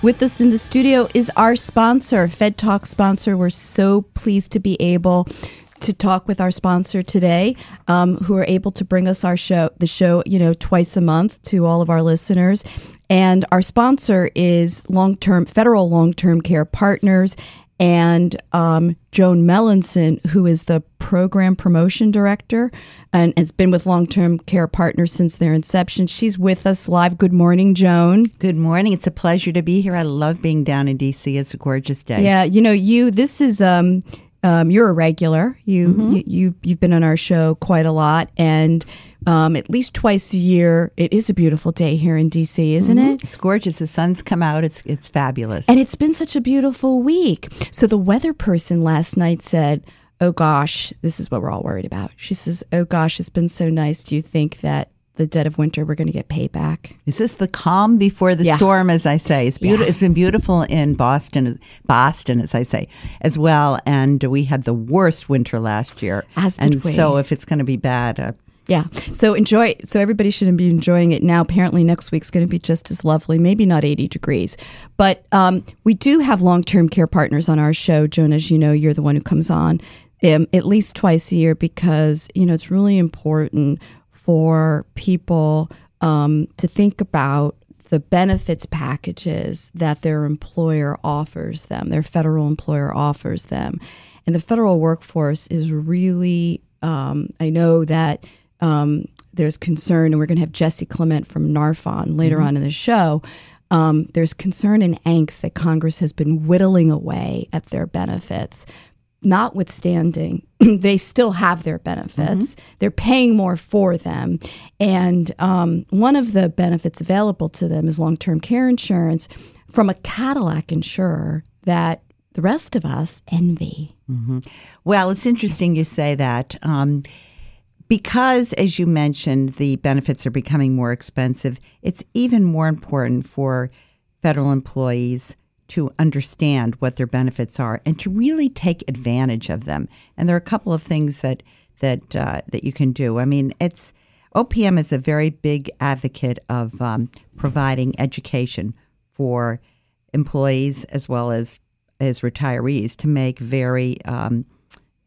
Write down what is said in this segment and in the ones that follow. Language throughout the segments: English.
With us in the studio is our sponsor, Fed Talk sponsor. We're so pleased to be able to talk with our sponsor today, um, who are able to bring us our show, the show, you know, twice a month to all of our listeners. And our sponsor is long term, federal long term care partners and um, Joan Melanson, who is the program promotion director and has been with Long Term Care Partners since their inception. She's with us live. Good morning, Joan. Good morning. It's a pleasure to be here. I love being down in DC. It's a gorgeous day. Yeah, you know, you. This is um, um, you're a regular. You, mm-hmm. you you you've been on our show quite a lot, and um, at least twice a year. It is a beautiful day here in DC, isn't mm-hmm. it? It's gorgeous. The sun's come out. It's it's fabulous, and it's been such a beautiful week. So the weather person last night said, "Oh gosh, this is what we're all worried about." She says, "Oh gosh, it's been so nice. Do you think that?" the dead of winter, we're going to get payback. Is this the calm before the yeah. storm, as I say? It's beautiful. Yeah. It's been beautiful in Boston, Boston, as I say, as well. And we had the worst winter last year. As did and we. so, if it's going to be bad, uh, yeah. So enjoy. So everybody should be enjoying it now. Apparently, next week's going to be just as lovely. Maybe not 80 degrees, but um, we do have long term care partners on our show. Joan, as you know, you're the one who comes on um, at least twice a year because you know it's really important for people um, to think about the benefits packages that their employer offers them, their federal employer offers them. And the federal workforce is really, um, I know that um, there's concern, and we're going to have Jesse Klement from NARFE later mm-hmm. on in the show. Um, there's concern and angst that Congress has been whittling away at their benefits. Notwithstanding, they still have their benefits. Mm-hmm. They're paying more for them. And um, one of the benefits available to them is long term care insurance from a Cadillac insurer that the rest of us envy. Mm-hmm. Well, it's interesting you say that. Um, because, as you mentioned, the benefits are becoming more expensive, it's even more important for federal employees to understand what their benefits are and to really take advantage of them. And there are a couple of things that that uh, that you can do. I mean, it's OPM is a very big advocate of um, providing education for employees as well as as retirees to make very um,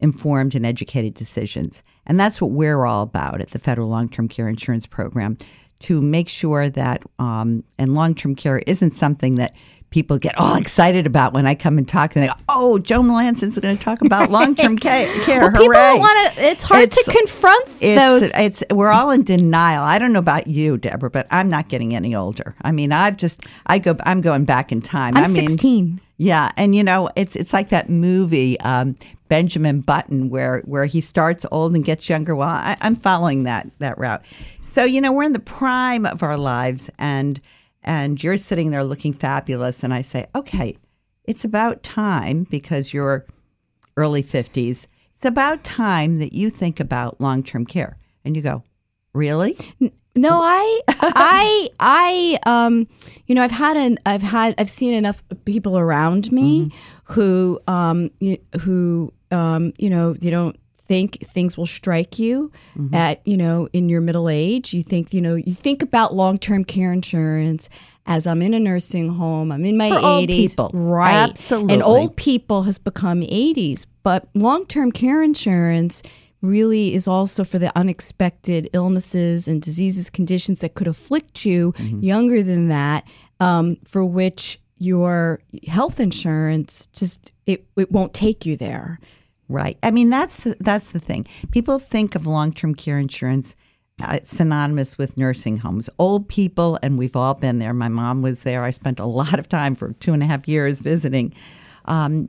informed and educated decisions. And that's what we're all about at the Federal Long Term Care Insurance Program to make sure that, um, and long term care isn't something that people get all excited about when I come and talk and they go, "Oh, Joan Melanson's going to talk about long-term care." well, people want to. It's hard it's, to confront it's, those. It's we're all in denial. I don't know about you, Deborah, but I'm not getting any older. I mean, I've just I go. I'm going back in time. I'm I mean, 16. Yeah, and you know, it's it's like that movie. Um, Benjamin Button, where where he starts old and gets younger. Well, I, I'm following that that route. So you know, we're in the prime of our lives, and and you're sitting there looking fabulous. And I say, okay, it's about time because you're early 50s. It's about time that you think about long term care. And you go, really? No, I, I, I, um, you know, I've had an, I've had, I've seen enough people around me mm-hmm. who, um, who, um, you know, you don't think things will strike you mm-hmm. at you know in your middle age. You think you know you think about long-term care insurance as i'm in a nursing home i'm in my For 80s right. Absolutely and old people has become 80s but long-term care insurance really is also for the unexpected illnesses and diseases conditions that could afflict you mm-hmm. younger than that um, for which your health insurance just it, it won't take you there Right. I mean, that's that's the thing. People think of long term care insurance uh, synonymous with nursing homes. Old people, and we've all been there. My mom was there. I spent a lot of time for two and a half years visiting. Um,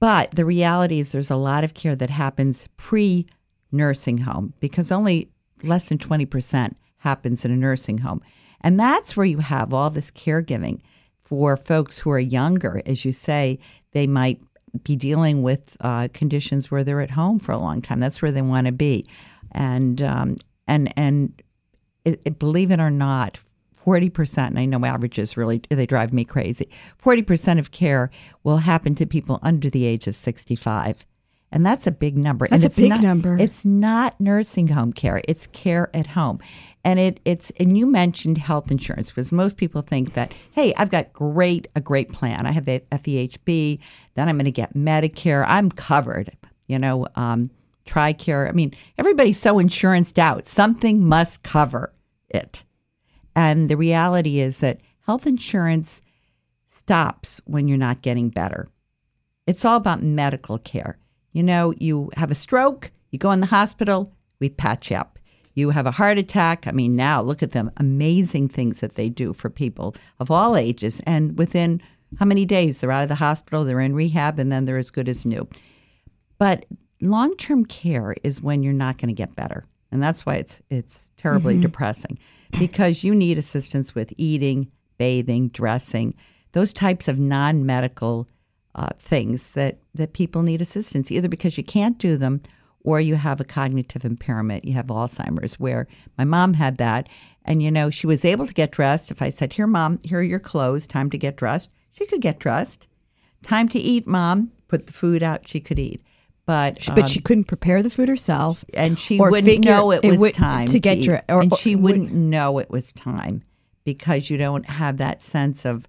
but the reality is, there's a lot of care that happens pre nursing home because only less than 20% happens in a nursing home. And that's where you have all this caregiving for folks who are younger. As you say, they might be dealing with uh, conditions where they're at home for a long time. That's where they want to be. And, um, and, and it, it, believe it or not, 40%, and I know averages really, they drive me crazy. 40% of care will happen to people under the age of 65. And that's a big number. That's and a big not, number. It's not nursing home care. It's care at home. And it it's and you mentioned health insurance because most people think that, hey, I've got great a great plan. I have the FEHB, then I'm going to get Medicare. I'm covered. You know, um, TRICARE. I mean, everybody's so insuranced out. Something must cover it. And the reality is that health insurance stops when you're not getting better. It's all about medical care. You know, you have a stroke, you go in the hospital, we patch you up. You have a heart attack. I mean, now look at them amazing things that they do for people of all ages. And within how many days they're out of the hospital, they're in rehab, and then they're as good as new. But long term care is when you're not going to get better. And that's why it's it's terribly mm-hmm. depressing because you need assistance with eating, bathing, dressing, those types of non medical uh, things that, that people need assistance, either because you can't do them or you have a cognitive impairment, you have Alzheimer's, where my mom had that. And, you know, she was able to get dressed. If I said, Here, mom, here are your clothes, time to get dressed, she could get dressed. Time to eat, mom, put the food out, she could eat. But, um, but she couldn't prepare the food herself, and she wouldn't know it was would, time to get dressed, and she wouldn't know it was time because you don't have that sense of.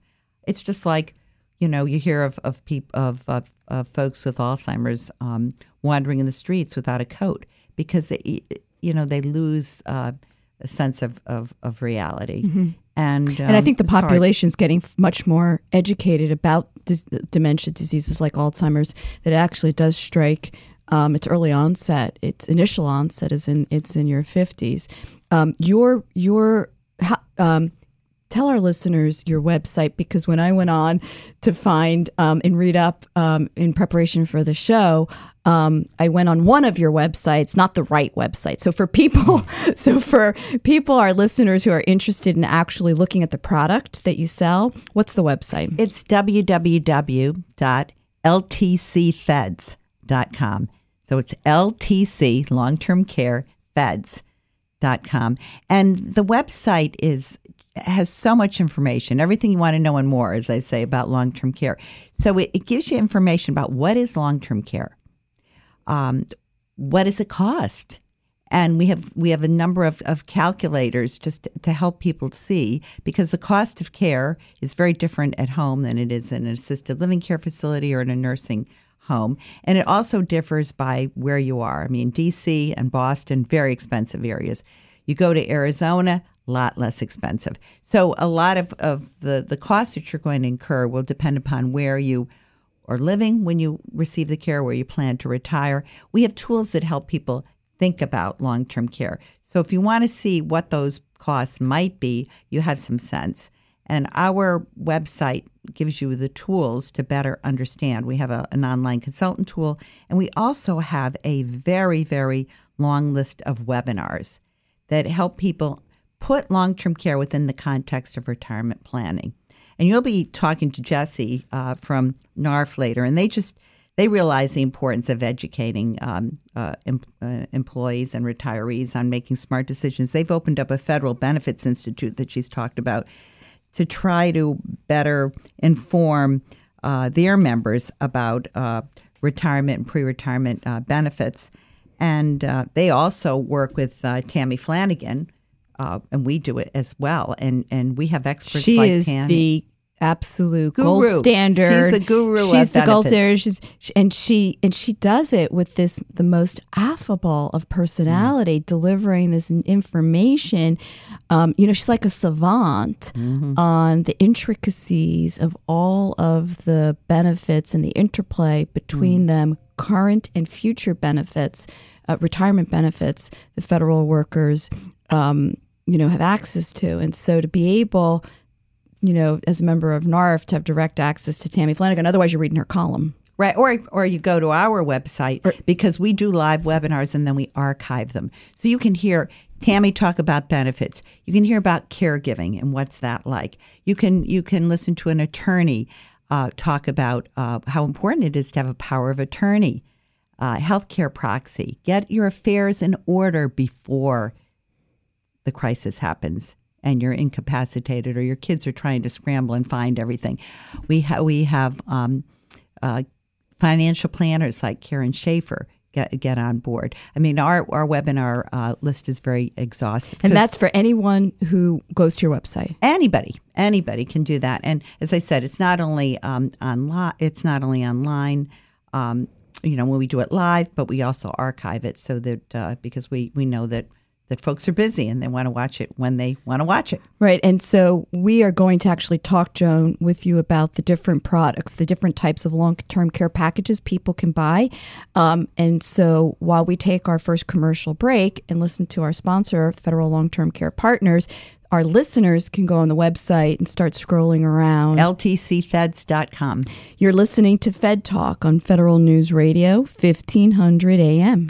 It's just like you know, you hear of of people of, of, of folks with Alzheimer's um, wandering in the streets without a coat because they, you know they lose uh, a sense of of, of reality. Mm-hmm. And, um, and I think the population is getting much more educated about dis- dementia diseases like Alzheimer's that actually does strike um, its early onset. Its initial onset is in it's in your fifties. Um, your your um, tell our listeners your website because when I went on to find um, and read up um, in preparation for the show, um, I went on one of your websites, not the right website. So for people, so for people, our listeners who are interested in actually looking at the product that you sell, what's the website? It's www.ltcfeds.com. So it's LTC, long term care, feds.com. And the website is has so much information, everything you want to know and more, as I say, about long term care. So it, it, gives you information about what is long term care, um, what does it cost, and we have we have a number of, of calculators just to help people see because the cost of care is very different at home than it is in an assisted living care facility or in a nursing home, and it also differs by where you are. I mean, D.C. and Boston, very expensive areas. You go to Arizona, lot less expensive. So a lot of, of the, the costs that you're going to incur will depend upon where you are living when you receive the care, where you plan to retire. We have tools that help people think about long term care. So if you want to see what those costs might be, you have some sense. And our website gives you the tools to better understand. We have a, an online consultant tool, and we also have a very, very long list of webinars that help people put long term care within the context of retirement planning. And you'll be talking to Jesse uh, from NARFE later, and they just they realize the importance of educating um, uh, em- uh, employees and retirees on making smart decisions. They've opened up a federal benefits institute that she's talked about to try to better inform uh, their members about uh, retirement and pre-retirement uh, benefits. And they also work with Tammy Flanagan, uh, and we do it as well. And and we have experts. She like is the absolute guru. gold standard. She's the guru. She's the gold standard. She's, and she and she does it with this the most affable of personality, mm. delivering this information. Um, you know, she's like a savant mm-hmm. on the intricacies of all of the benefits and the interplay between mm. them, current and future benefits uh, retirement benefits the federal workers, um, you know, have access to. And so to be able, you know, as a member of NARFE, to have direct access to Tammy Flanagan, otherwise you're reading her column. Right, or or you go to our website because we do live webinars and then we archive them, so you can hear Tammy talk about benefits. You can hear about caregiving and what's that like. You can you can listen to an attorney uh, talk about uh, how important it is to have a power of attorney, uh, healthcare proxy. Get your affairs in order before the crisis happens and you're incapacitated or your kids are trying to scramble and find everything. We ha- we have. Um, uh, financial planners like Karen Schaefer get get on board. I mean, our our webinar uh, list is very exhaustive, and that's for anyone who goes to your website. Anybody, anybody can do that. And as I said, it's not only um, online. It's not only online. Um, you know, when we do it live, but we also archive it so that uh, because we we know that that folks are busy and they want to watch it when they want to watch it. Right. And so we are going to actually talk, Joan, with you about the different products, the different types of long term care packages people can buy. Um, and so while we take our first commercial break and listen to our sponsor, Federal Long Term Care Partners, our listeners can go on the website and start scrolling around. LTCFeds.com. You're listening to Fed Talk on Federal News Radio, 1500 AM.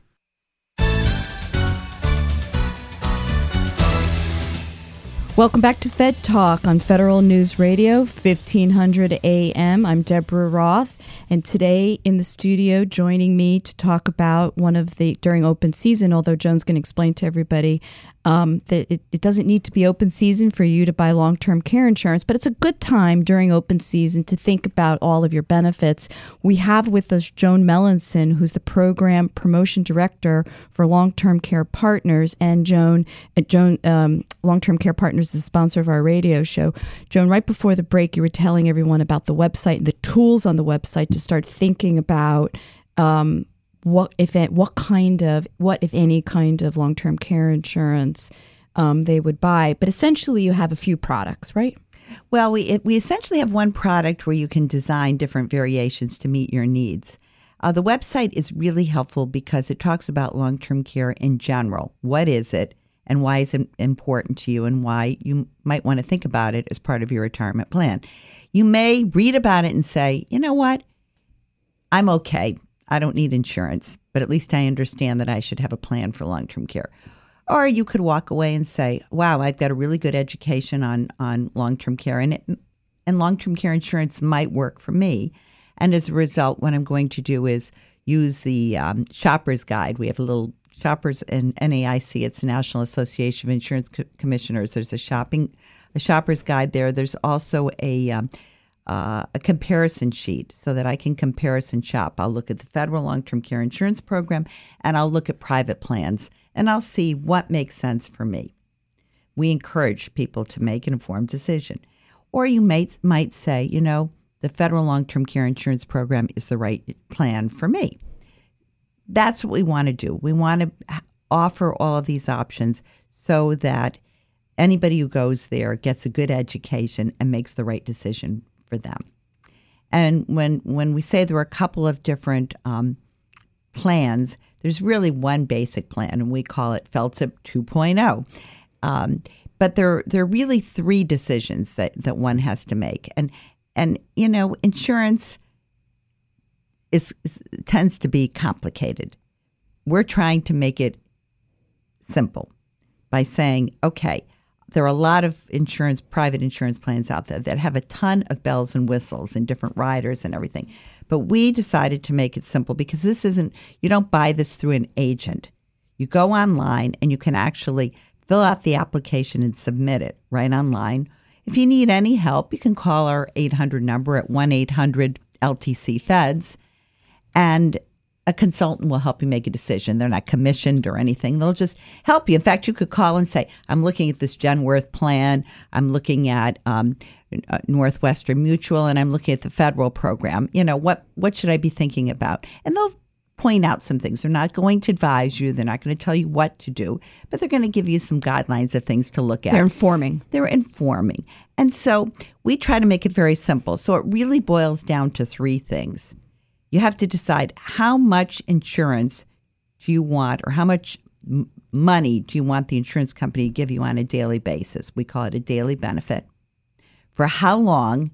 Welcome back to Fed Talk on Federal News Radio, 1500 AM. I'm Deborah Roth, and today in the studio joining me to talk about one of the, during open season, although Joan's going to explain to everybody um, that it, it, doesn't need to be open season for you to buy long term care insurance, but it's a good time during open season to think about all of your benefits. We have with us Joan Melanson, who's the program promotion director for Long Term Care Partners, and Joan, uh, Joan um, Long Term Care Partners is the sponsor of our radio show. Joan, right before the break, you were telling everyone about the website and the tools on the website to start thinking about. Um, what if what kind of what if any kind of long term care insurance um, they would buy. But essentially, you have a few products, right? Well, we it, we essentially have one product where you can design different variations to meet your needs. Uh, the website is really helpful because it talks about long term care in general. What is it? And why is it important to you, and why you might want to think about it as part of your retirement plan. You may read about it and say, you know what? I'm okay. I don't need insurance, but at least I understand that I should have a plan for long term care. Or you could walk away and say, "Wow, I've got a really good education on on long term care, and and long term care insurance might work for me." And as a result, what I'm going to do is use the um, Shoppers Guide. We have a little Shoppers and NAIC. It's the National Association of Insurance Co- Commissioners. There's a shopping a Shoppers Guide there. There's also a um, uh, a comparison sheet so that I can comparison shop. I'll look at the federal long term care insurance program and I'll look at private plans and I'll see what makes sense for me. We encourage people to make an informed decision. Or you might, might say, you know, the federal long term care insurance program is the right plan for me. That's what we want to do. We want to offer all of these options so that anybody who goes there gets a good education and makes the right decision for them. And when when we say there are a couple of different um, plans, there's really one basic plan, and we call it FLTCIP 2.0. Um, but there there are really three decisions that that one has to make, and and you know insurance is, is tends to be complicated. We're trying to make it simple by saying, okay, there are a lot of insurance, private insurance plans out there that have a ton of bells and whistles and different riders and everything. But we decided to make it simple because this isn't, you don't buy this through an agent. You go online and you can actually fill out the application and submit it right online. If you need any help, you can call our 800 number at 1 800 LTC Feds. And a consultant will help you make a decision. They're not commissioned or anything. They'll just help you. In fact, you could call and say, I'm looking at this Genworth plan. I'm looking at um, uh, Northwestern Mutual and I'm looking at the federal program. You know, what, what should I be thinking about? And they'll point out some things. They're not going to advise you, they're not going to tell you what to do, but they're going to give you some guidelines of things to look at. They're informing. They're informing. And so we try to make it very simple. So it really boils down to three things. You have to decide how much insurance do you want or how much m- money do you want the insurance company to give you on a daily basis? We call it a daily benefit. For how long do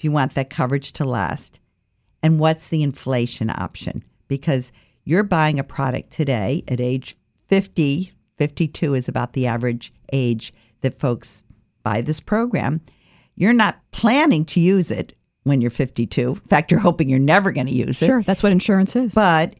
you want that coverage to last? And what's the inflation option? because you're buying a product today at age 50, 52 is about the average age that folks buy this program. You're not planning to use it when you're 52. In fact, you're hoping you're never going to use it. Sure, that's what insurance is. But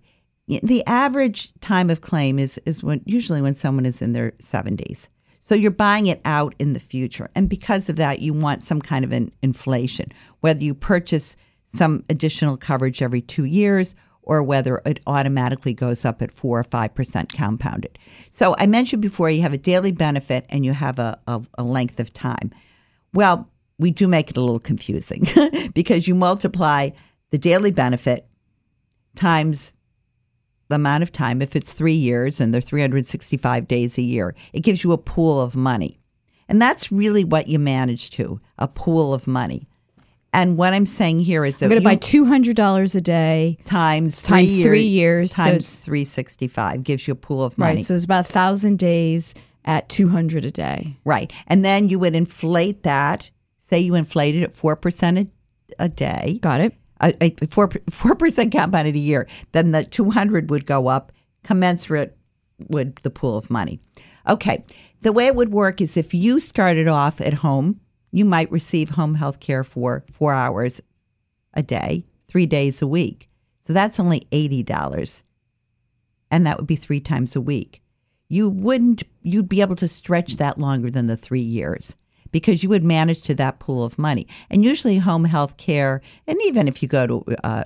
the average time of claim is is when usually when someone is in their 70s. So you're buying it out in the future. And because of that, you want some kind of an inflation, whether you purchase some additional coverage every 2 years or whether it automatically goes up at 4 or 5% compounded. So I mentioned before you have a daily benefit and you have a, a, a length of time. Well, we do make it a little confusing because you multiply the daily benefit times the amount of time. If it's three years and they're 365 days a year, it gives you a pool of money. And that's really what you manage to a pool of money. And what I'm saying here is that I'm going to buy two hundred dollars a day times three times years, three years times so, three sixty five gives you a pool of money. Right, so it's about a thousand days at two hundred a day. Right, and then you would inflate that. Say you inflated it four percent a day. Got it. A, a four four percent compounded a year. Then the two hundred would go up commensurate with the pool of money. Okay, the way it would work is if you started off at home you might receive home health care for four hours a day, three days a week. So that's only $80. And that would be three times a week. You wouldn't, you'd be able to stretch that longer than the three years because you would manage to that pool of money. And usually, home health care, and even if you go to uh,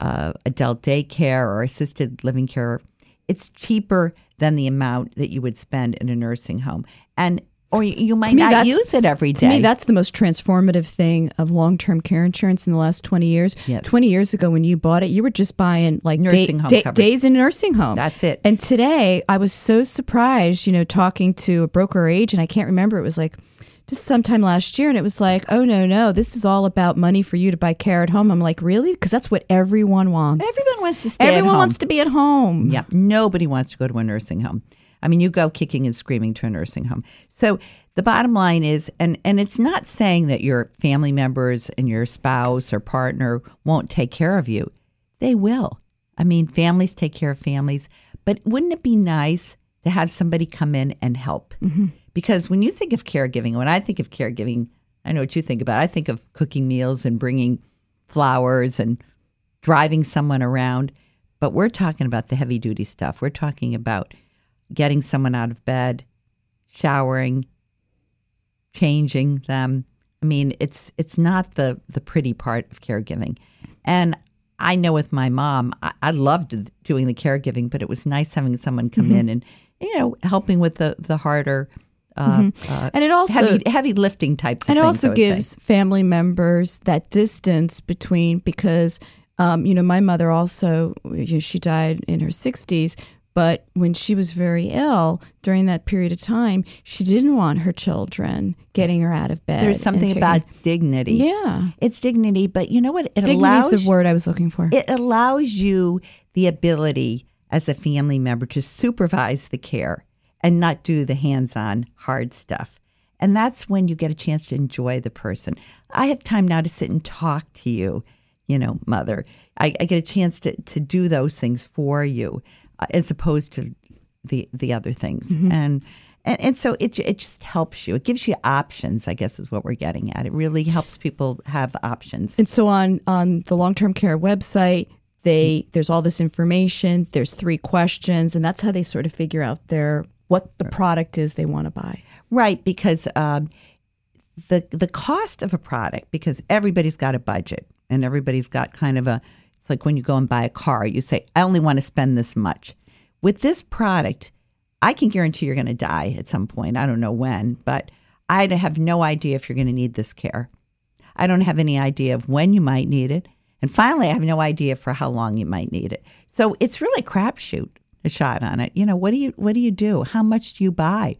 uh, adult daycare or assisted living care, it's cheaper than the amount that you would spend in a nursing home. And or you, might me, not use it every day. To me, that's the most transformative thing of long term care insurance in the last 20 years. Yes. 20 years ago, when you bought it, you were just buying like nursing day, home day, days in a nursing home. That's it. And today, I was so surprised, you know, talking to a broker agent. I can't remember. It was like, just sometime last year and it was like oh no no this is all about money for you to buy care at home i'm like really because that's what everyone wants everyone wants to stay at home. everyone wants to be at home yeah nobody wants to go to a nursing home I mean, you go kicking and screaming to a nursing home. So the bottom line is, and, and it's not saying that your family members and your spouse or partner won't take care of you. They will. I mean, families take care of families, but wouldn't it be nice to have somebody come in and help? Mm-hmm. Because when you think of caregiving, when I think of caregiving, I know what you think about. I think of cooking meals and bringing flowers and driving someone around. But we're talking about the heavy duty stuff. We're talking about getting someone out of bed, showering, changing them. I mean, it's it's not the the pretty part of caregiving. And I know with my mom, I, I loved doing the caregiving, but it was nice having someone come mm-hmm. in and you know helping with the the harder. Uh, mm-hmm. uh, and it also heavy, heavy lifting types. and it also gives say. family members that distance between because um, you know my mother also you know, she died in her 60s but when she was very ill during that period of time, she didn't want her children getting her out of bed. There's something taking, about dignity. Yeah. It's dignity, but you know what? It Dignity allows the word I was looking for. It allows you the ability as a family member to supervise the care and not do the hands-on hard stuff. And that's when you get a chance to enjoy the person. I have time now to sit and talk to you, you know, mother. I, I get a chance to, to do those things for you as opposed to the the other things. Mm-hmm. And, and and so it it just helps you. It gives you options. I guess is what we're getting at. It really helps people have options. And so on on the long term care website, they there's all this information. There's three questions, and that's how they sort of figure out their what the product is they want to buy. Right, because um, the the cost of a product because everybody's got a budget and everybody's got kind of a It's like when you go and buy a car, you say, I only want to spend this much. With this product, I can guarantee you're going to die at some point. I don't know when, but I have no idea if you're going to need this care. I don't have any idea of when you might need it. And finally, I have no idea for how long you might need it. So it's really crapshoot a shot on it. You know, what do you what do you do? How much do you buy?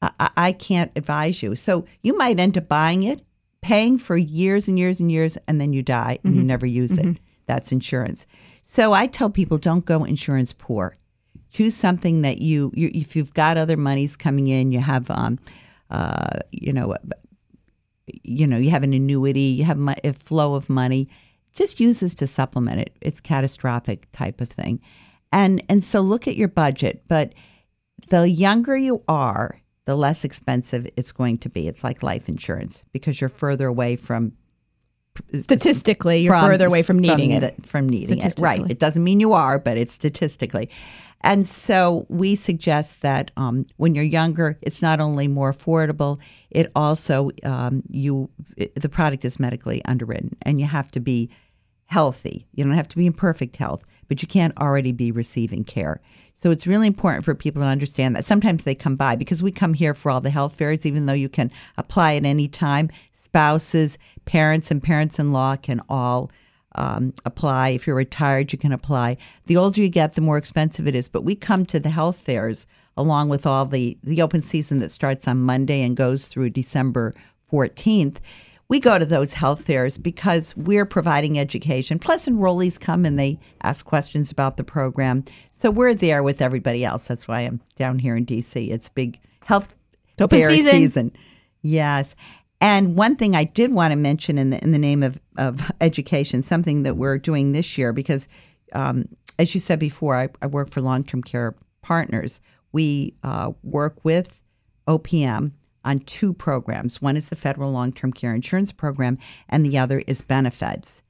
I, I can't advise you. So you might end up buying it, paying for years and years and years, and then you die and mm-hmm. you never use mm-hmm. it. That's insurance. So I tell people don't go insurance poor. Choose something that you, you if you've got other monies coming in, you have, um, uh, you know, you know, you have an annuity, you have a flow of money. Just use this to supplement it. It's catastrophic type of thing, and and so look at your budget. But the younger you are, the less expensive it's going to be. It's like life insurance because you're further away from statistically you're from, further away from needing from it. the, from needing it. Right. It doesn't mean you are but it's statistically. And so we suggest that um, when you're younger it's not only more affordable it also um, you it, the product is medically underwritten and you have to be healthy. You don't have to be in perfect health but you can't already be receiving care so it's really important for people to understand that. Sometimes they come by because we come here for all the health fairs, even though you can apply at any time. Spouses, parents, and parents in law can all um, apply. If you're retired, you can apply. The older you get, the more expensive it is. But we come to the health fairs along with all the, the open season that starts on Monday and goes through December 14th we go to those health fairs because we're providing education. Plus, enrollees come and they ask questions about the program. So we're there with everybody else. That's why I'm down here in DC. It's big health Open fair season. season. Yes. And one thing I did want to mention in the in the name of, of education, something that we're doing this year, because um, as you said before, I, I work for long term care partners. We uh, work with OPM on two programs. One is the federal long term care insurance program, and the other is Benefeds.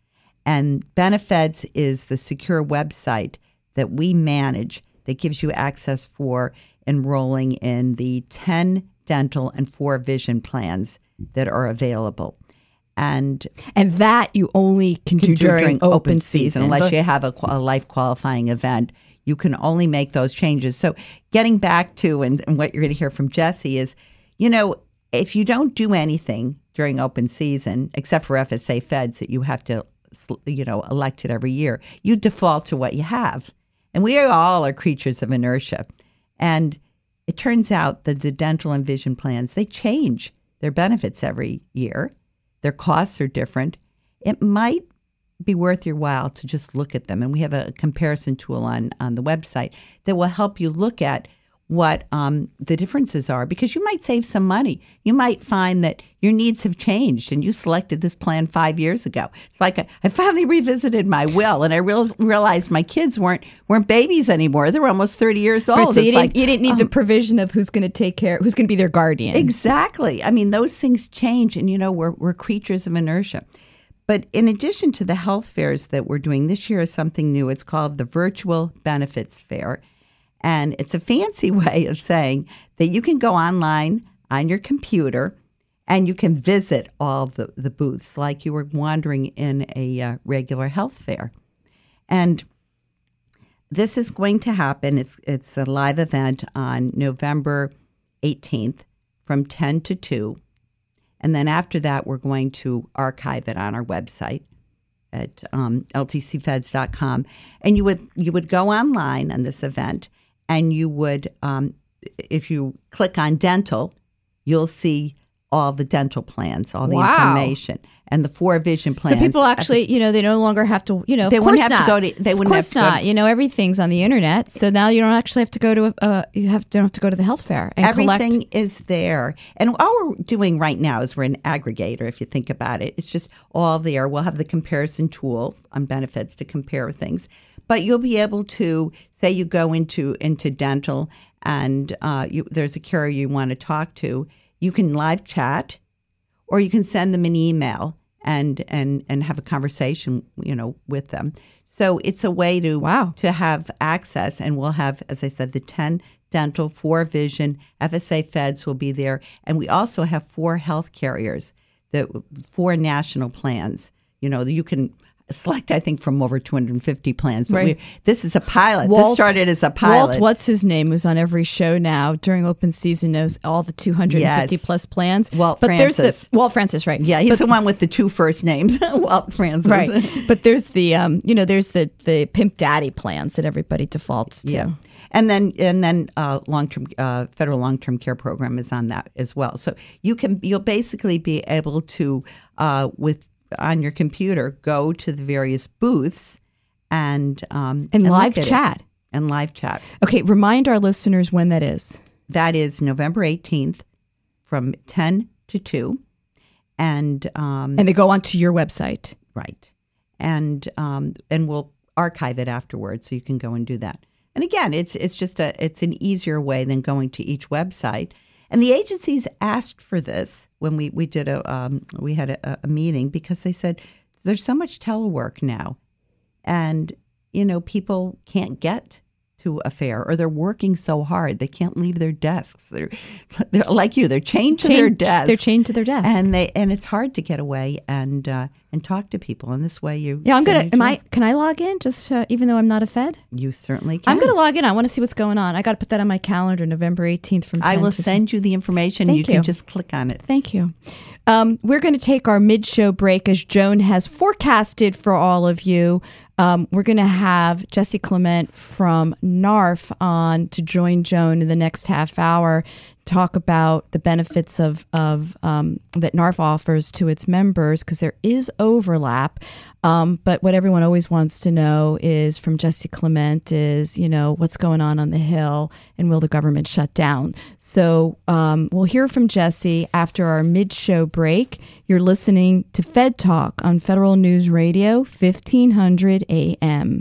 And Benefeds is the secure website that we manage that gives you access for enrolling in the 10 dental and four vision plans that are available. And and that you only can, do, during, during open, open season, season unless you have a, a life qualifying event you can only make those changes. So, getting back to and, and what you're going to hear from Jesse is you know, if you don't do anything during open season, except for FSA feds that you have to, you know, elect it every year, you default to what you have. And we all are creatures of inertia. And it turns out that the dental and vision plans, they change their benefits every year. Their costs are different. It might be worth your while to just look at them. And we have a comparison tool on, on the website that will help you look at what um, the differences are because you might save some money. You might find that your needs have changed and you selected this plan five years ago. It's like I, I finally revisited my will and I real, realized my kids weren't weren't babies anymore. They were almost thirty years old. Right, so you didn't, you didn't, need um, the provision of who's going to take care, who's going to be their guardian. Exactly. I mean, those things change, and you know we're we're creatures of inertia. But in addition to the health fairs that we're doing this year is something new. It's called the Virtual Benefits Fair and it's a fancy way of saying that you can go online on your computer and you can visit all the, the booths like you were wandering in a uh, regular health fair. And this is going to happen. It's, it's a live event on November 18th from 10 to 2. And then after that, we're going to archive it on our website at um, ltcfeds.com. And you would, you would go online on this event and you would, um, if you click on dental, you'll see all the dental plans, all the wow. information, and the four vision plans. So people actually, you know, they no longer have to, you know, they wouldn't have not. to go to. They wouldn't of course have to not. You know, everything's on the internet, so now you don't actually have to go to. A, you have don't have to go to the health fair and Everything collect. is there, and all we're doing right now is we're an aggregator. If you think about it, it's just all there. We'll have the comparison tool on benefits to compare things, but you'll be able to say you go into into dental and uh, you, there's a carrier you want to talk to. You can live chat, or you can send them an email and and and have a conversation, you know, with them. So it's a way to wow to have access, and we'll have, as I said, the ten dental, four vision, FSA feds will be there, and we also have four health carriers, the four national plans. You know, you can select, I think, from over 250 plans. But Right. we, this is a pilot. this started as a pilot. Walt, what's his name, who's on every show now during open season, knows all the 250 Yes. plus plans. Walt but there's the Walt Francis, right? yeah, he's But- the one with the two first names, Walt Francis. right. but there's the um, you know, there's the the pimp daddy plans that everybody defaults to. Yeah. And then and then uh, long term uh, federal long term care program is on that as well. So you can you'll basically be able to uh, with on your computer go to the various booths and um, And live look it. chat. and live chat. Okay, remind our listeners when that is. That is November eighteenth from ten to two, and um, And they go onto your website. Right. And um, and we'll archive it afterwards, so you can go and do that. And again, it's it's just a it's an easier way than going to each website. And the agencies asked for this when we we did a um, we had a, a meeting because they said there's so much telework now, and you know people can't get to a fair or they're working so hard they can't leave their desks. They're they're like you, they're chained to their Chained- desk. They're chained to their desk. and they and it's hard to get away and uh, and talk to people. And this way, you yeah, I'm gonna. Am I? Can I log in? Just uh, even though I'm not a Fed, You certainly can. I'm gonna log in. I want to see what's going on. I got to put that on my calendar, November 18th from. 10 I will send you the information. Thank you can just click on it. Thank you. Um, we're going to take our mid show break as Joan has forecasted for all of you. Um, we're going to have Jesse Klement from NARFE on to join Joan in the next half hour, talk about the benefits of, of um, that NARFE offers to its members because there is overlap. Um, but what everyone always wants to know is from Jesse Klement is, you know, what's going on on the Hill and will the government shut down? So um, we'll hear from Jesse after our mid show break. You're listening to Fed Talk on Federal News Radio, 1500 AM.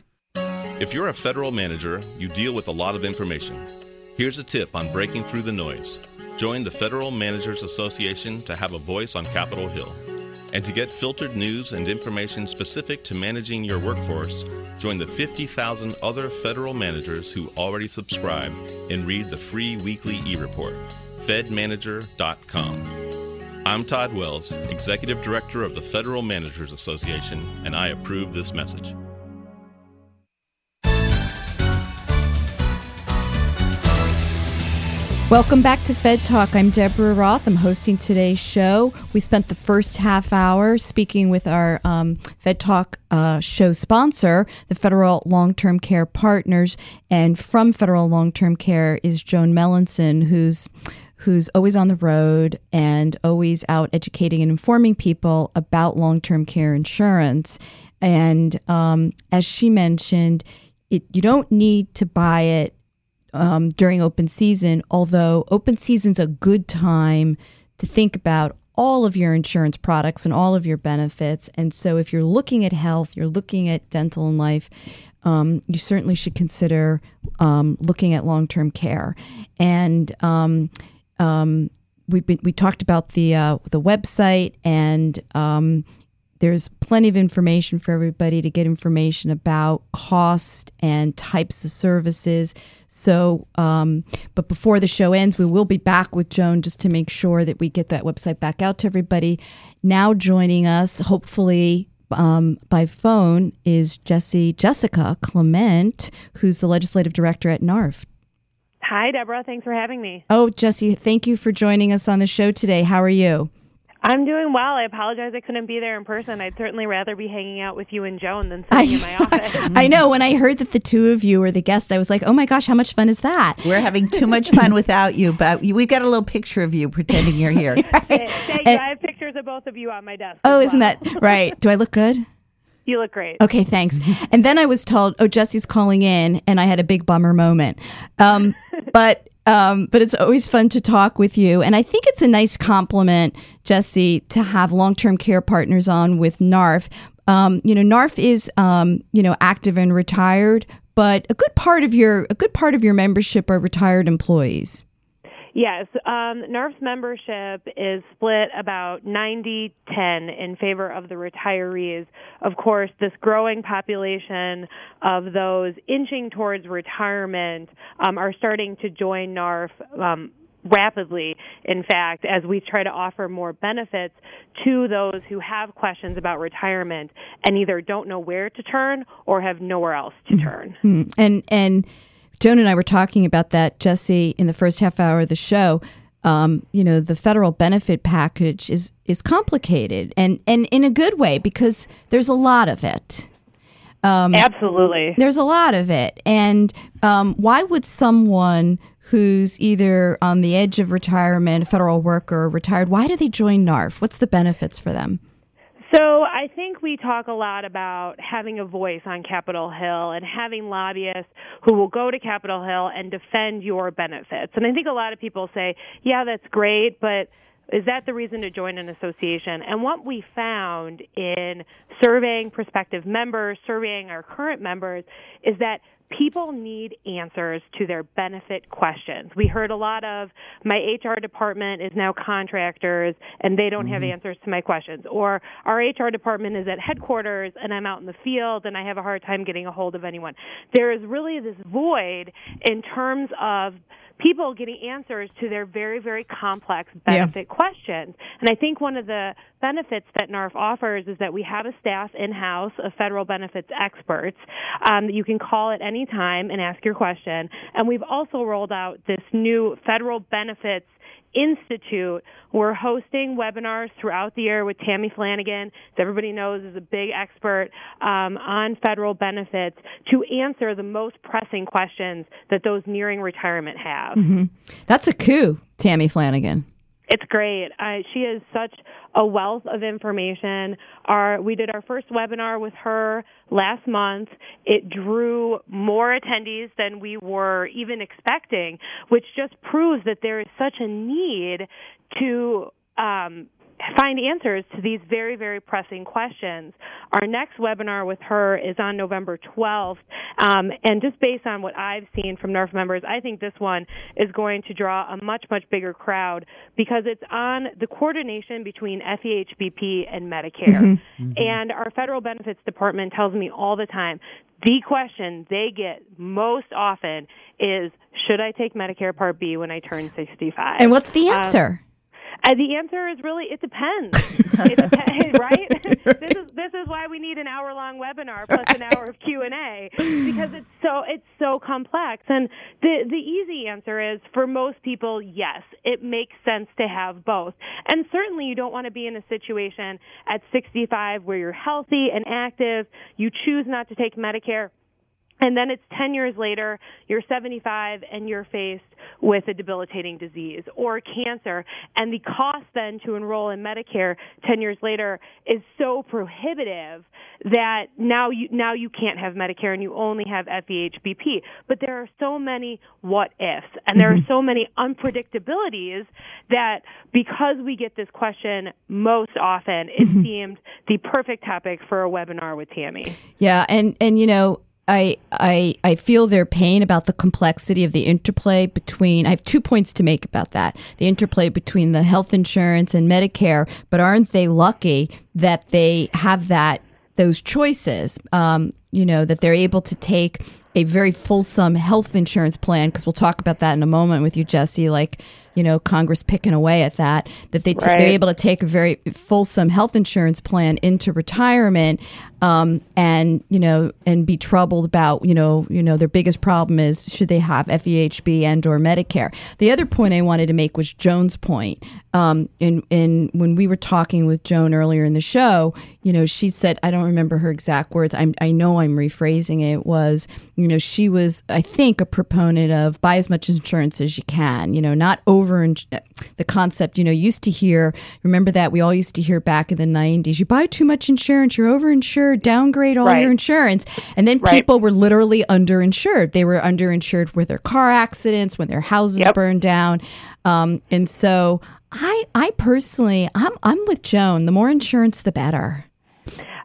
If you're a federal manager, you deal with a lot of information. Here's a tip on breaking through the noise. Join the Federal Managers Association to have a voice on Capitol Hill. And to get filtered news and information specific to managing your workforce, join the 50,000 other federal managers who already subscribe and read the free weekly e report. FedManager.com. I'm Todd Wells, Executive Director of the Federal Managers Association, and I approve this message. Welcome back to Fed Talk. I'm Deborah Roth. I'm hosting today's show. We spent the first half hour speaking with our um, Fed Talk uh, show sponsor, the Federal Long Term Care Partners. And from Federal Long Term Care is Joan Melanson, who's who's always on the road and always out educating and informing people about long term care insurance. And um, as she mentioned, it, you don't need to buy it um, during open season, although open season's a good time to think about all of your insurance products and all of your benefits. And so if you're looking at health, you're looking at dental and life, um, you certainly should consider um, looking at long term care. And um, um, we we talked about the uh, the website and um, there's plenty of information for everybody to get information about cost and types of services. So, um, but before the show ends, we will be back with Joan just to make sure that we get that website back out to everybody. Now joining us, hopefully um, by phone, is Jesse Jessica Klement, who's the legislative director at NARFE. Hi, Deborah. Thanks for having me. Oh, Jesse, thank you for joining us on the show today. How are you? I'm doing well. I apologize I couldn't be there in person. I'd certainly rather be hanging out with you and Joan than sitting in my office. I know. When I heard that the two of you were the guest, I was like, oh my gosh, how much fun is that? We're having too much fun without you, but we've got a little picture of you pretending you're here. Thank you. I have pictures of both of you on my desk. Oh, as isn't that right? Do I look good? You look great. Okay, thanks. And then I was told, oh, Jesse's calling in, and I had a big bummer moment. Um, but um, but it's always fun to talk with you, and I think it's a nice compliment, Jesse, to have long term care partners on with NARFE. um, you know, NARFE is, um, you know, active and retired, but a good part of your a good part of your membership are retired employees. Yes, um, NARFE's membership is split about 90 10 in favor of the retirees. Of course, this growing population of those inching towards retirement um, are starting to join NARFE. Um, rapidly, in fact, as we try to offer more benefits to those who have questions about retirement and either don't know where to turn or have nowhere else to turn. Mm-hmm. And and Joan and I were talking about that, Jesse, in the first half hour of the show. Um, you know, the federal benefit package is is complicated, and and in a good way because there's a lot of it. Um, Absolutely, there's a lot of it, and um, why would someone who's either on the edge of retirement, a federal worker, retired, why do they join NARFE? What's the benefits for them? So I think we talk a lot about having a voice on Capitol Hill and having lobbyists who will go to Capitol Hill and defend your benefits. And I think a lot of people say, yeah, that's great, but is that the reason to join an association? And what we found in surveying prospective members, surveying our current members, is that people need answers to their benefit questions. We heard a lot of my HR department is now contractors and they don't mm-hmm. have answers to my questions or our HR department is at headquarters and I'm out in the field and I have a hard time getting a hold of anyone. There is really this void in terms of people getting answers to their very, very complex benefit yeah. questions. And I think one of the benefits that NARFE offers is that we have a staff in house of federal benefits experts um, that you can call at any time and ask your question. And we've also rolled out this new federal benefits Institute. We're hosting webinars throughout the year with Tammy Flanagan, as everybody knows is a big expert um, on federal benefits, to answer the most pressing questions that those nearing retirement have. Mm-hmm. That's a coup, Tammy Flanagan. It's great. Uh, she is such a wealth of information. Our we did our first webinar with her last month. It drew more attendees than we were even expecting, which just proves that there is such a need to um, find answers to these very, very pressing questions. Our next webinar with her is on November 12th. Um, and just based on what I've seen from NARFE members, I think this one is going to draw a much, much bigger crowd because it's on the coordination between FEHBP and Medicare. Mm-hmm. mm-hmm. And our federal benefits department tells me all the time the question they get most often is should I take Medicare Part B when I turn 65? And what's the um, answer? Um, uh, the answer is really it depends. it depends, right? this is this is why we need an hour long webinar plus an hour of Q and A because it's so it's so complex. And the the easy answer is for most people, yes, it makes sense to have both. And certainly, you don't want to be in a situation at 65 where you're healthy and active. You choose not to take Medicare and then it's 10 years later, you're 75 and you're faced with a debilitating disease or cancer. And the cost then to enroll in Medicare 10 years later is so prohibitive that now you, now you can't have Medicare and you only have FEHBP. But there are so many what ifs and there are mm-hmm. so many unpredictabilities that because we get this question most often, it mm-hmm. seemed the perfect topic for a webinar with Tammy. Yeah. And, and, you know, I, I I feel their pain about the complexity of the interplay between. I have two points to make about that: the interplay between the health insurance and Medicare. But aren't they lucky that they have that those choices? Um, you know that they're able to take a very fulsome health insurance plan because we'll talk about that in a moment with you, Jesse. Like you know Congress picking away at that that they t- right. they're able to take a very fulsome health insurance plan into retirement um, and you know and be troubled about you know you know their biggest problem is should they have FEHB and or Medicare. The other point I wanted to make was Joan's point. Um, in in when we were talking with Joan earlier in the show, you know she said I don't remember her exact words. I'm, I know I'm rephrasing it. Was you know she was I think a proponent of buy as much insurance as you can. You know not over over the concept, you know, used to hear, remember that we all used to hear back in the 90s, you buy too much insurance, you're overinsured, downgrade all right. your insurance. And then right. people were literally underinsured. They were underinsured with their car accidents, when their houses yep. burned down. Um, and so I, I personally, I'm, I'm with Joan. The more insurance, the better.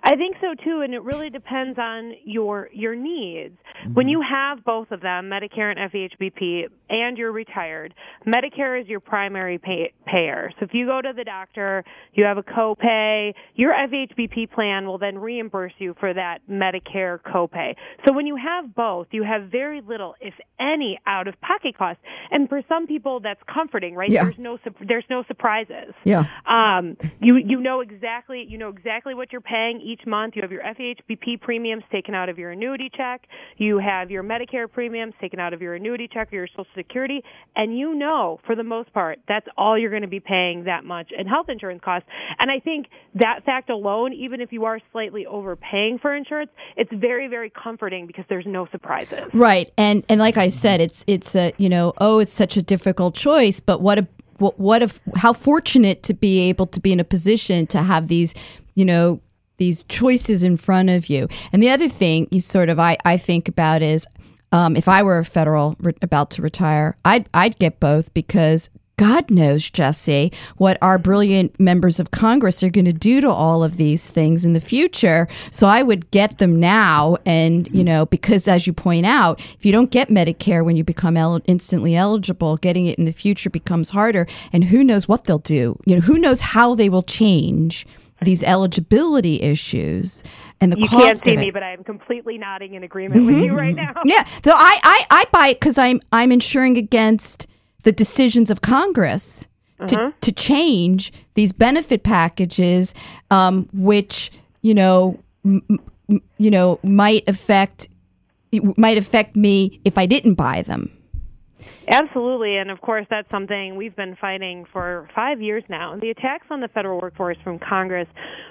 I think so too, and it really depends on your your needs. Mm-hmm. When you have both of them, Medicare and FEHBP, and you're retired, Medicare is your primary pay, payer. So if you go to the doctor, you have a copay. Your FEHBP plan will then reimburse you for that Medicare copay. So when you have both, you have very little, if any, out of pocket costs. And for some people, that's comforting, right? Yeah. There's no there's no surprises. Yeah. Um, you you know exactly you know exactly what you're paying each month. You have your FEHBP premiums taken out of your annuity check. You have your Medicare premiums taken out of your annuity check or your Social Security, and you know for the most part that's all you're going to be paying that much in health insurance costs. And I think that fact alone, even if you are slightly overpaying for insurance, it's very very comforting because there's no surprises. Right, and and like I said, it's it's a you know oh it's such a difficult choice, but what a what, what if how fortunate to be able to be in a position to have these you know these choices in front of you. And the other thing you sort of I, I think about is um, if I were a federal re- about to retire, I'd I'd get both because God knows, Jesse, what our brilliant members of Congress are going to do to all of these things in the future. So I would get them now. And, you know, because as you point out, if you don't get Medicare when you become el- instantly eligible, getting it in the future becomes harder. And who knows what they'll do? You know, who knows how they will change these eligibility issues and the you cost can't see of it. me, but I am completely nodding in agreement with you right now. Yeah, so I I, I buy it because I'm I'm insuring against the decisions of Congress to to change these benefit packages, um, which you know m- m- you know might affect might affect me if I didn't buy them. Absolutely, and of course, that's something we've been fighting for five years now. The attacks on the federal workforce from Congress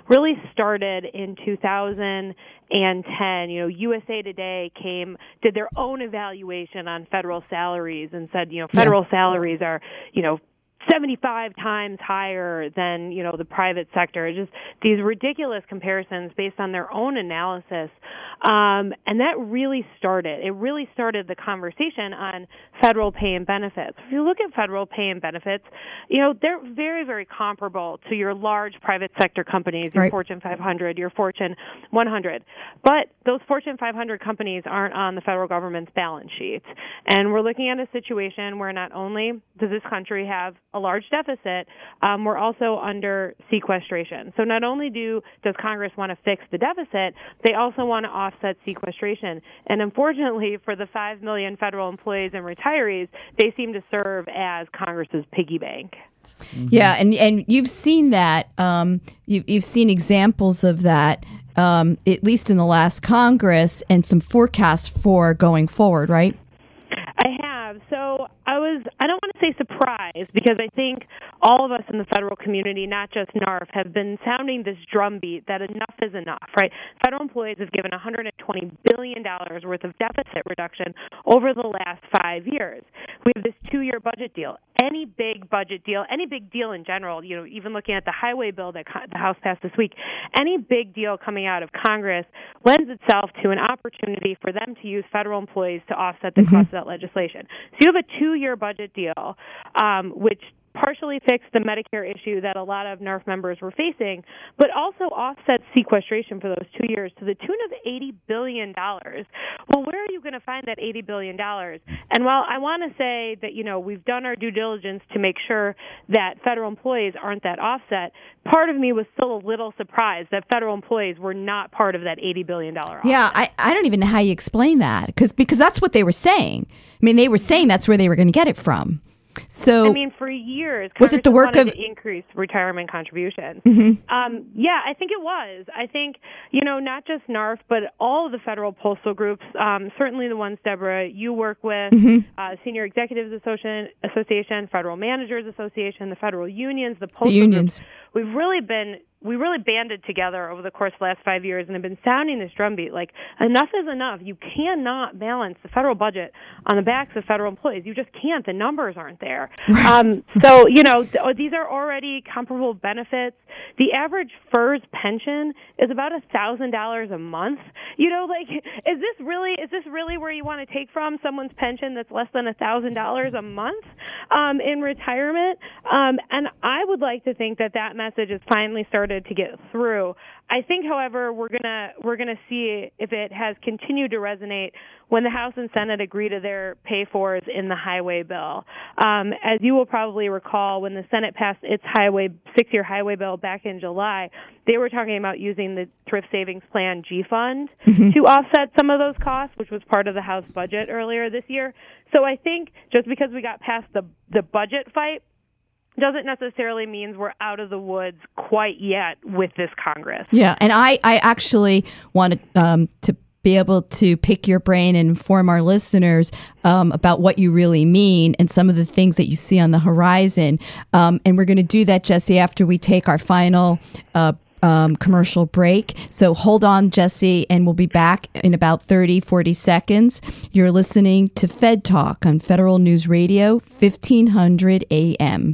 really started in 2010. You know, USA Today came, did their own evaluation on federal salaries and said, you know, federal salaries are, you know, 75 times higher than you know the private sector just these ridiculous comparisons based on their own analysis um, and that really started it really started the conversation on federal pay and benefits if you look at federal pay and benefits you know they're very very comparable to your large private sector companies your Right. fortune 500 your fortune 100 but those fortune 500 companies aren't on the federal government's balance sheets and we're looking at a situation where not only does this country have a large deficit, um, we're also under sequestration. So not only do does Congress want to fix the deficit, they also want to offset sequestration. And unfortunately, for the five million federal employees and retirees, they seem to serve as Congress's piggy bank. Yeah, and and you've seen that. Um, you, you've seen examples of that, um, at least in the last Congress, and some forecasts for going forward, right? I have. So I was, I don't want to say surprised because I think all of us in the federal community, not just NARFE, have been sounding this drumbeat that enough is enough, right? Federal employees have given $120 billion worth of deficit reduction over the last five years. We have this two year budget deal. Any big budget deal, any big deal in general, you know, even looking at the highway bill that the House passed this week, any big deal coming out of Congress lends itself to an opportunity for them to use federal employees to offset the cost of that legislation. So you have a two year budget deal, um, which partially fixed the Medicare issue that a lot of NARFE members were facing, but also offsets sequestration for those two years to the tune of $80 billion. Well, where are you going to find that $80 billion? And while I want to say that, you know, we've done our due diligence to make sure that federal employees aren't that offset, part of me was still a little surprised that federal employees were not part of that $80 billion offset. Yeah, I, I don't even know how you explain that because because that's what they were saying. I mean, they were saying that's where they were going to get it from. So I mean, for years, Was it the work of- Mm-hmm. to increase retirement contributions? Um, yeah, I think it was. I think you know, not just NARFE, but all of the federal postal groups. Um, certainly, the ones Deborah you work with, Mm-hmm. uh, Senior Executives Association, Association, Federal Managers Association, the federal unions, the postal unions. groups. We've really been we really banded together over the course of the last five years and have been sounding this drumbeat like enough is enough. You cannot balance the federal budget on the backs of federal employees. You just can't. The numbers aren't there. Um, so, you know, th- these are already comparable benefits the average FERS pension is about a thousand dollars a month. You know, like is this really is this really where you want to take from someone's pension that's less than a thousand dollars a month um, in retirement? Um, and I would like to think that that message is finally started to get through. I think, however, we're gonna we're gonna see if it has continued to resonate when the House and Senate agree to their pay fors in the highway bill. Um, as you will probably recall, when the Senate passed its highway six-year highway bill back in July, they were talking about using the Thrift Savings Plan G Fund mm-hmm. to offset some of those costs, which was part of the House budget earlier this year. So I think just because we got past the the budget fight doesn't necessarily means we're out of the woods quite yet with this Congress. Yeah, and I, I actually wanted um, to be able to pick your brain and inform our listeners um, about what you really mean and some of the things that you see on the horizon. Um, and we're going to do that, Jesse, after we take our final uh, um, commercial break. So hold on, Jesse, and we'll be back in about 30, 40 seconds. You're listening to Fed Talk on Federal News Radio, 1500 AM.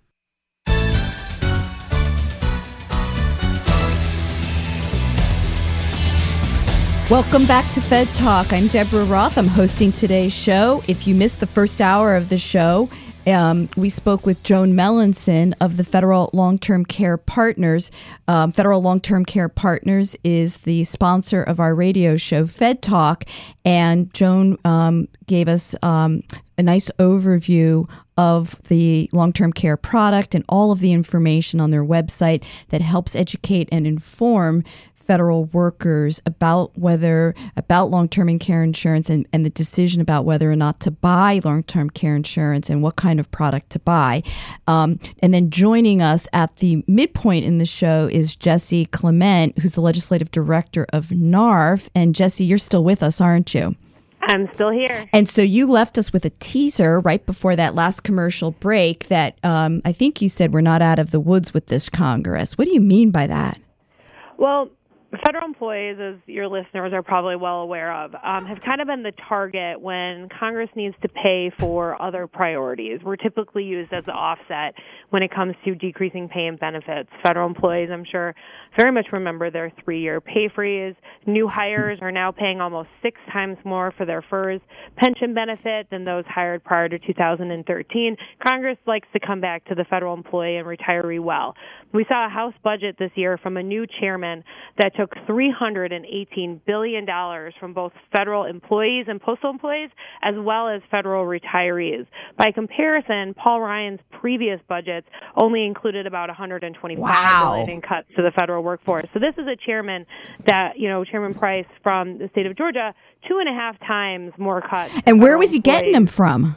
Welcome back to Fed Talk. I'm Deborah Roth. I'm hosting today's show. If you missed the first hour of the show, um, we spoke with Joan Melanson of the Federal Long Term Care Partners. Um, Federal Long Term Care Partners is the sponsor of our radio show, Fed Talk. And Joan um, gave us um, a nice overview of the long term care product and all of the information on their website that helps educate and inform federal workers about whether about long-term care insurance and, and the decision about whether or not to buy long-term care insurance and what kind of product to buy. Um, and then joining us at the midpoint in the show is Jesse Klement, who's the legislative director of NARFE. And Jesse, you're still with us, aren't you? I'm still here. And so you left us with a teaser right before that last commercial break that um, I think you said we're not out of the woods with this Congress. What do you mean by that? Well, federal employees, as your listeners are probably well aware of, um, have kind of been the target when Congress needs to pay for other priorities. We're typically used as an offset when it comes to decreasing pay and benefits. Federal employees, I'm sure, very much remember their three year pay freeze. New hires are now paying almost six times more for their FERS pension benefit than those hired prior to 2013. Congress likes to come back to the federal employee and retiree well. We saw a House budget this year from a new chairman that took $318 billion from both federal employees and postal employees as well as federal retirees. By comparison, Paul Ryan's previous budgets only included about 125 wow. billion in cuts to the federal workforce. So this is a chairman that, you know, Chairman Price from the state of Georgia, two and a half times more cuts. And where was he employees. getting them from?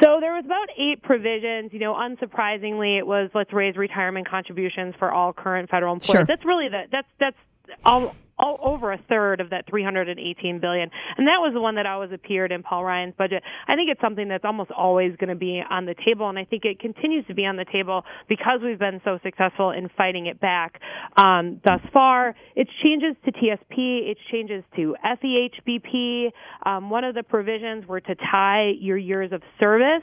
So there was about eight provisions. You know, unsurprisingly, it was let's raise retirement contributions for all current federal employees. Sure. That's really the that's that's all all over a third of that 318 billion. And that was the one that always appeared in Paul Ryan's budget. I think it's something that's almost always going to be on the table and I think it continues to be on the table because we've been so successful in fighting it back um, thus far. It's changes to TSP it's changes to FEHBP um, one of the provisions were to tie your years of service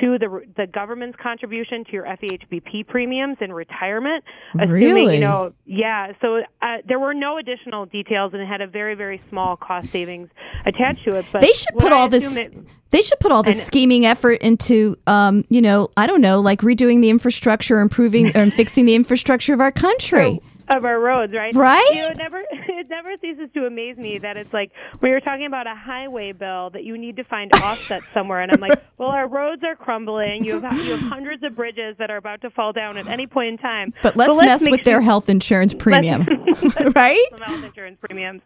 to the the government's contribution to your FEHBP premiums in retirement. Assuming, really? you know, yeah. So uh, there were no additional details, and it had a very very small cost savings attached to it. But they should put all this. It, they should put all this scheming effort into, um, you know, I don't know, like redoing the infrastructure, improving and fixing the infrastructure of our country. So, of our roads, right? Right. You know, it never it never ceases to amaze me that it's like when you're talking about a highway bill that you need to find offsets somewhere, and I'm like, well, our roads are crumbling. You have you have hundreds of bridges that are about to fall down at any point in time. But let's, let's mess with sure, their health insurance premium, right? health insurance premiums.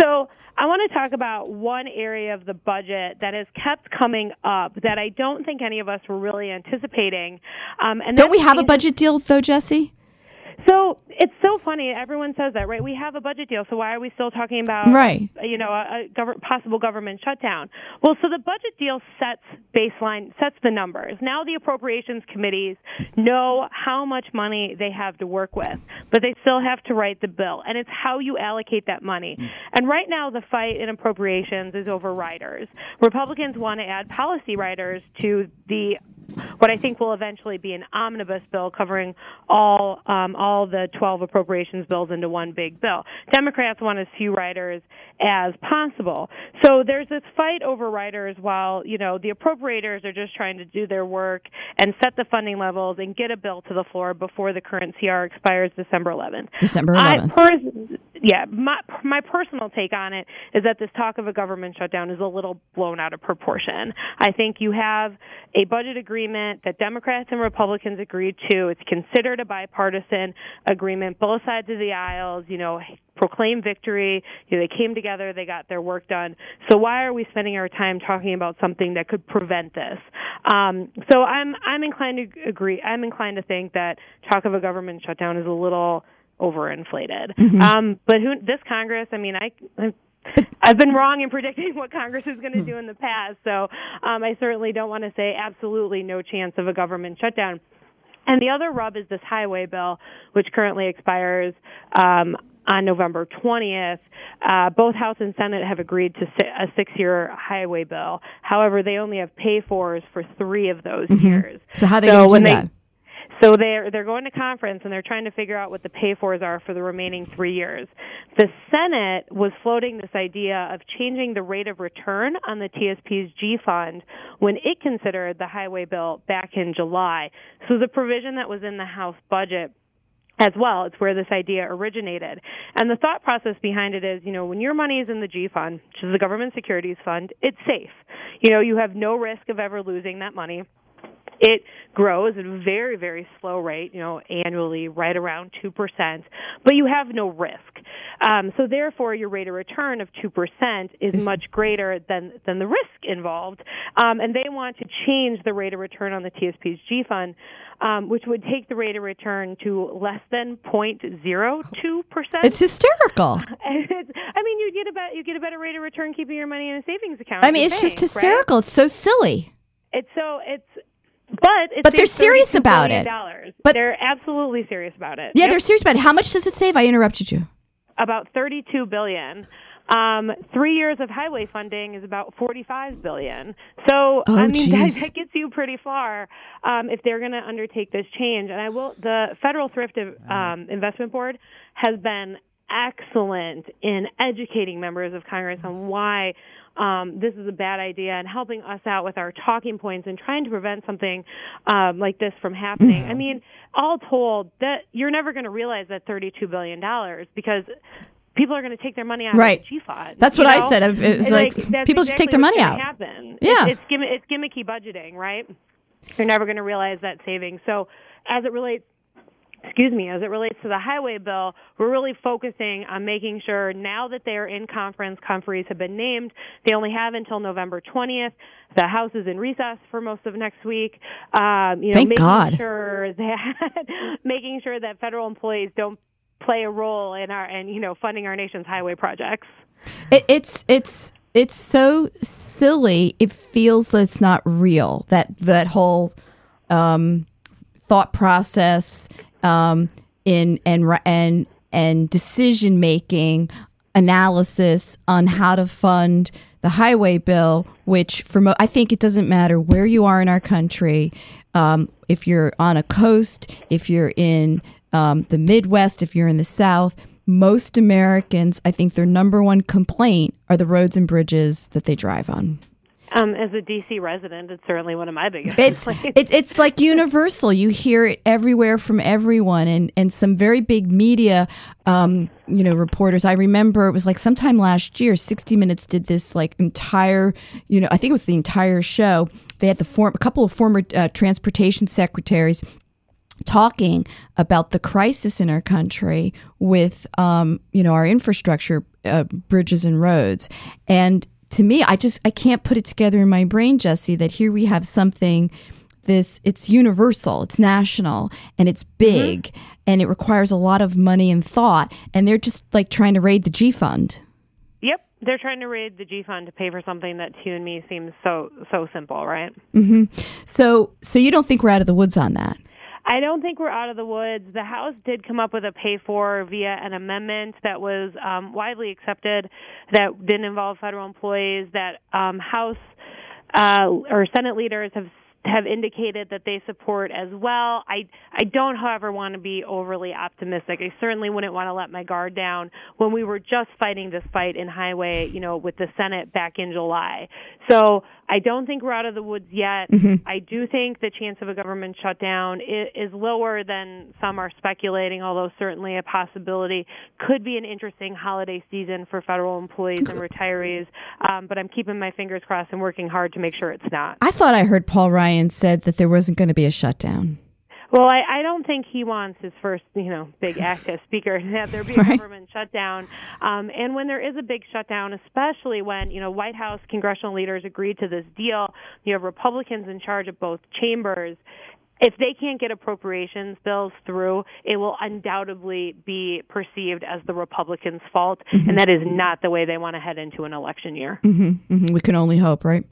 So. I want to talk about one area of the budget that has kept coming up that I don't think any of us were really anticipating. Um, and don't we have a budget deal though, Jesse? So it's so funny. Everyone says that, right? We have a budget deal, so why are we still talking about, right? Uh, you know, a, a gov- possible government shutdown. Well, so the budget deal sets baseline, sets the numbers. Now the appropriations committees know how much money they have to work with, but they still have to write the bill, and it's how you allocate that money. Hmm. And right now, the fight in appropriations is over riders. Republicans want to add policy riders to the what I think will eventually be an omnibus bill covering all um, all the 12 appropriations bills into one big bill. Democrats want as few riders as possible. So there's this fight over riders while, you know, the appropriators are just trying to do their work and set the funding levels and get a bill to the floor before the current CR expires December 11th. December 11th. I pers- yeah, my my personal take on it is that this talk of a government shutdown is a little blown out of proportion. I think you have a budget agreement that Democrats and Republicans agreed to. It's considered a bipartisan agreement. Both sides of the aisles, you know, proclaim victory. You know, they came together, they got their work done. So why are we spending our time talking about something that could prevent this? Um, so I'm I'm inclined to agree. I'm inclined to think that talk of a government shutdown is a little overinflated. Mm-hmm. Um, but who, this Congress, I mean, I, I I've been wrong in predicting what Congress is going to do in the past, so um, I certainly don't want to say absolutely no chance of a government shutdown. And the other rub is this highway bill, which currently expires um, on November 20th. Uh, both House and Senate have agreed to a six-year highway bill. However, they only have pay-fors for three of those mm-hmm. years. So how are they so going to do that? So they're they're going to conference and they're trying to figure out what the pay fors are for the remaining three years. The Senate was floating this idea of changing the rate of return on the TSP's G fund when it considered the highway bill back in July. So the provision that was in the House budget as well. It's where this idea originated. And the thought process behind it is, you know, when your money is in the G fund, which is the government securities fund, it's safe. You know, you have no risk of ever losing that money. It grows at a very, very slow rate, you know, annually, right around 2%, but you have no risk. Um, so therefore, your rate of return of 2% is much greater than, than the risk involved. Um, and they want to change the rate of return on the TSP's G fund, um, which would take the rate of return to less than 0.02%. It's hysterical. It's, I mean, you get about you get a better rate of return keeping your money in a savings account. I mean, it's bank, just hysterical. Right? It's so silly. It's so it's but but they're serious about it. But they're absolutely serious about it. Yeah, yep. they're serious about it. How much does it save? I interrupted you. About thirty-two billion. Um, three years of highway funding is about forty-five billion. So oh, I mean that, that, gets you pretty far um, if they're going to undertake this change. And I will. The Federal Thrift um, Investment Board has been excellent in educating members of Congress on why um, this is a bad idea and helping us out with our talking points and trying to prevent something um, like this from happening. I mean, all told, that you're never going to realize that $32 billion because people are going to take their money out right. of fund. That's what know? I said. It's like, like people exactly just take their money out. Happen. Yeah, it's, it's, gimm- it's gimmicky budgeting, right? You're never going to realize that savings. So, as it relates excuse me, as it relates to the highway bill, we're really focusing on making sure now that they're in conference, conferees have been named. They only have until November 20th. The House is in recess for most of next week. Um, you know, Thank making God. sure that making sure that federal employees don't play a role in our and you know funding our nation's highway projects. It, it's it's it's so silly. It feels that it's not real. That that whole um, thought process um, in and and and decision making analysis on how to fund the highway bill, which for mo- I think it doesn't matter where you are in our country, um, if you're on a coast, if you're in um, the Midwest, if you're in the South. Most Americans, I think their number one complaint are the roads and bridges that they drive on. Um, as a DC resident, it's certainly one of my biggest. It's it, it's like universal. You hear it everywhere from everyone, and and some very big media, um, you know, reporters. I remember it was like sometime last year, 60 Minutes did this like entire, you know, I think it was the entire show. They had the form a couple of former uh, transportation secretaries talking about the crisis in our country with um, you know our infrastructure uh, bridges and roads and to me i just i can't put it together in my brain jesse that here we have something this it's universal, it's national, and it's big, mm-hmm. and it requires a lot of money and thought, and they're just like trying to raid the G fund. Yep, they're trying to raid the G fund to pay for something that to you and me seems so so simple, right? Mm-hmm. So so you don't think we're out of the woods on that? I don't think we're out of the woods. The House did come up with a pay for via an amendment that was um, widely accepted that didn't involve federal employees. That um, House uh, or Senate leaders have have indicated that they support as well. I I don't, however, want to be overly optimistic. I certainly wouldn't want to let my guard down when we were just fighting this fight in highway, you know, with the Senate back in July. So I don't think we're out of the woods yet. Mm-hmm. I do think the chance of a government shutdown is, is lower than some are speculating, although certainly a possibility. Could be an interesting holiday season for federal employees and retirees, um, but I'm keeping my fingers crossed and working hard to make sure it's not. I thought I heard Paul Ryan said that there wasn't going to be a shutdown. Well, I, I don't think he wants his first, you know, big act as speaker to have there be a right. government shutdown. Um, and when there is a big shutdown, especially when you know White House congressional leaders agreed to this deal, you have Republicans in charge of both chambers. If they can't get appropriations bills through, it will undoubtedly be perceived as the Republicans' fault, mm-hmm. and that is not the way they want to head into an election year. Mm-hmm. Mm-hmm. We can only hope, right?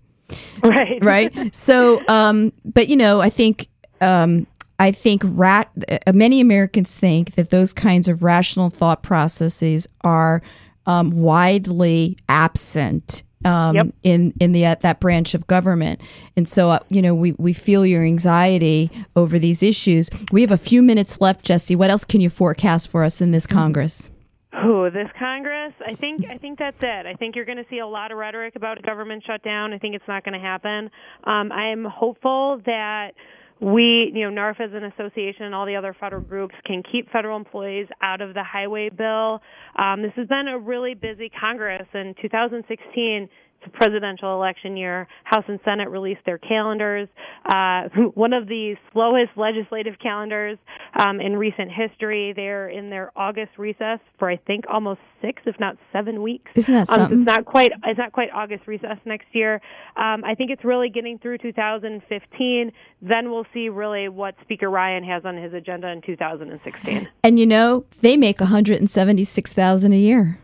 Right. right. So, um, but you know, I think um, I think rat, uh, many Americans think that those kinds of rational thought processes are um, widely absent um, yep. in in the uh, that branch of government. And so, uh, you know, we we feel your anxiety over these issues. We have a few minutes left, Jesse. What else can you forecast for us in this Congress? Oh, this Congress, I think I think that's it. I think you're going to see a lot of rhetoric about a government shutdown. I think it's not going to happen. Um, I am hopeful that we, you know, NARFE as an association and all the other federal groups can keep federal employees out of the highway bill. Um, this has been a really busy Congress. In 2016, it's a presidential election year. House and Senate released their calendars. Uh, one of the slowest legislative calendars um, in recent history. They're in their August recess for I think almost six, if not seven weeks. Isn't that something? Um, it's not quite. It's not quite August recess next year. Um, I think it's really getting through 2015. Then we'll see really what Speaker Ryan has on his agenda in 2016. And you know they make 176,000 a year.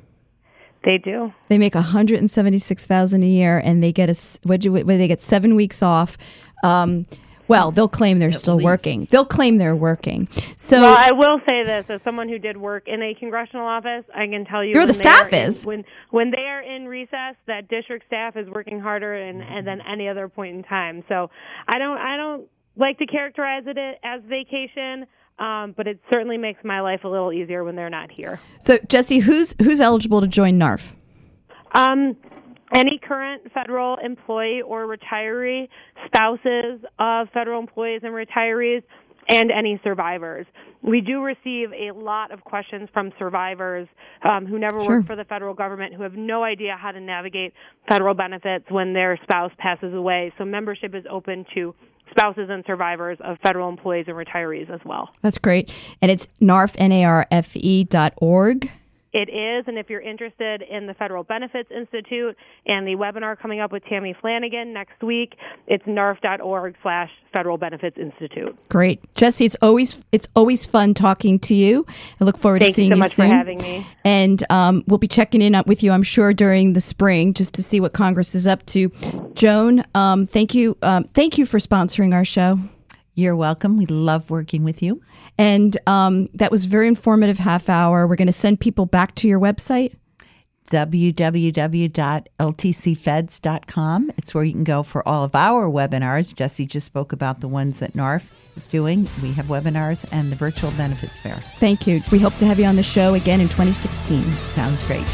They do. They make one hundred and seventy six thousand a year, and they get a what do they get seven weeks off. Um, well, they'll claim they're At still least. working. They'll claim they're working. So well, I will say this: as someone who did work in a congressional office, I can tell you, you're the staff is in, when when they are in recess, that district staff is working harder and, and than any other point in time. So I don't I don't like to characterize it as vacation. Um, but it certainly makes my life a little easier when they're not here. So, Jesse, who's who's eligible to join NARFE? Um, any current federal employee or retiree, spouses of federal employees and retirees, and any survivors. We do receive a lot of questions from survivors um, who never sure. worked for the federal government who have no idea how to navigate federal benefits when their spouse passes away. So membership is open to spouses and survivors of federal employees and retirees as well. That's great. And it's narfe, N-A-R-F-E dot org. It is, and if you're interested in the Federal Benefits Institute and the webinar coming up with Tammy Flanagan next week, it's narfe.org slash Federal Benefits Institute. Great. Jesse, it's always it's always fun talking to you. I look forward Thanks to seeing so you much soon. for having me. And um, we'll be checking in with you, I'm sure, during the spring just to see what Congress is up to. Joan, um, thank you. Um, thank you for sponsoring our show. You're welcome. We love working with you. And um, that was very informative half hour. We're going to send people back to your website www.ltcfeds.com. It's where you can go for all of our webinars. Jesse just spoke about the ones that NARFE is doing. We have webinars and the virtual benefits fair. Thank you. We hope to have you on the show again in 2016. Sounds great.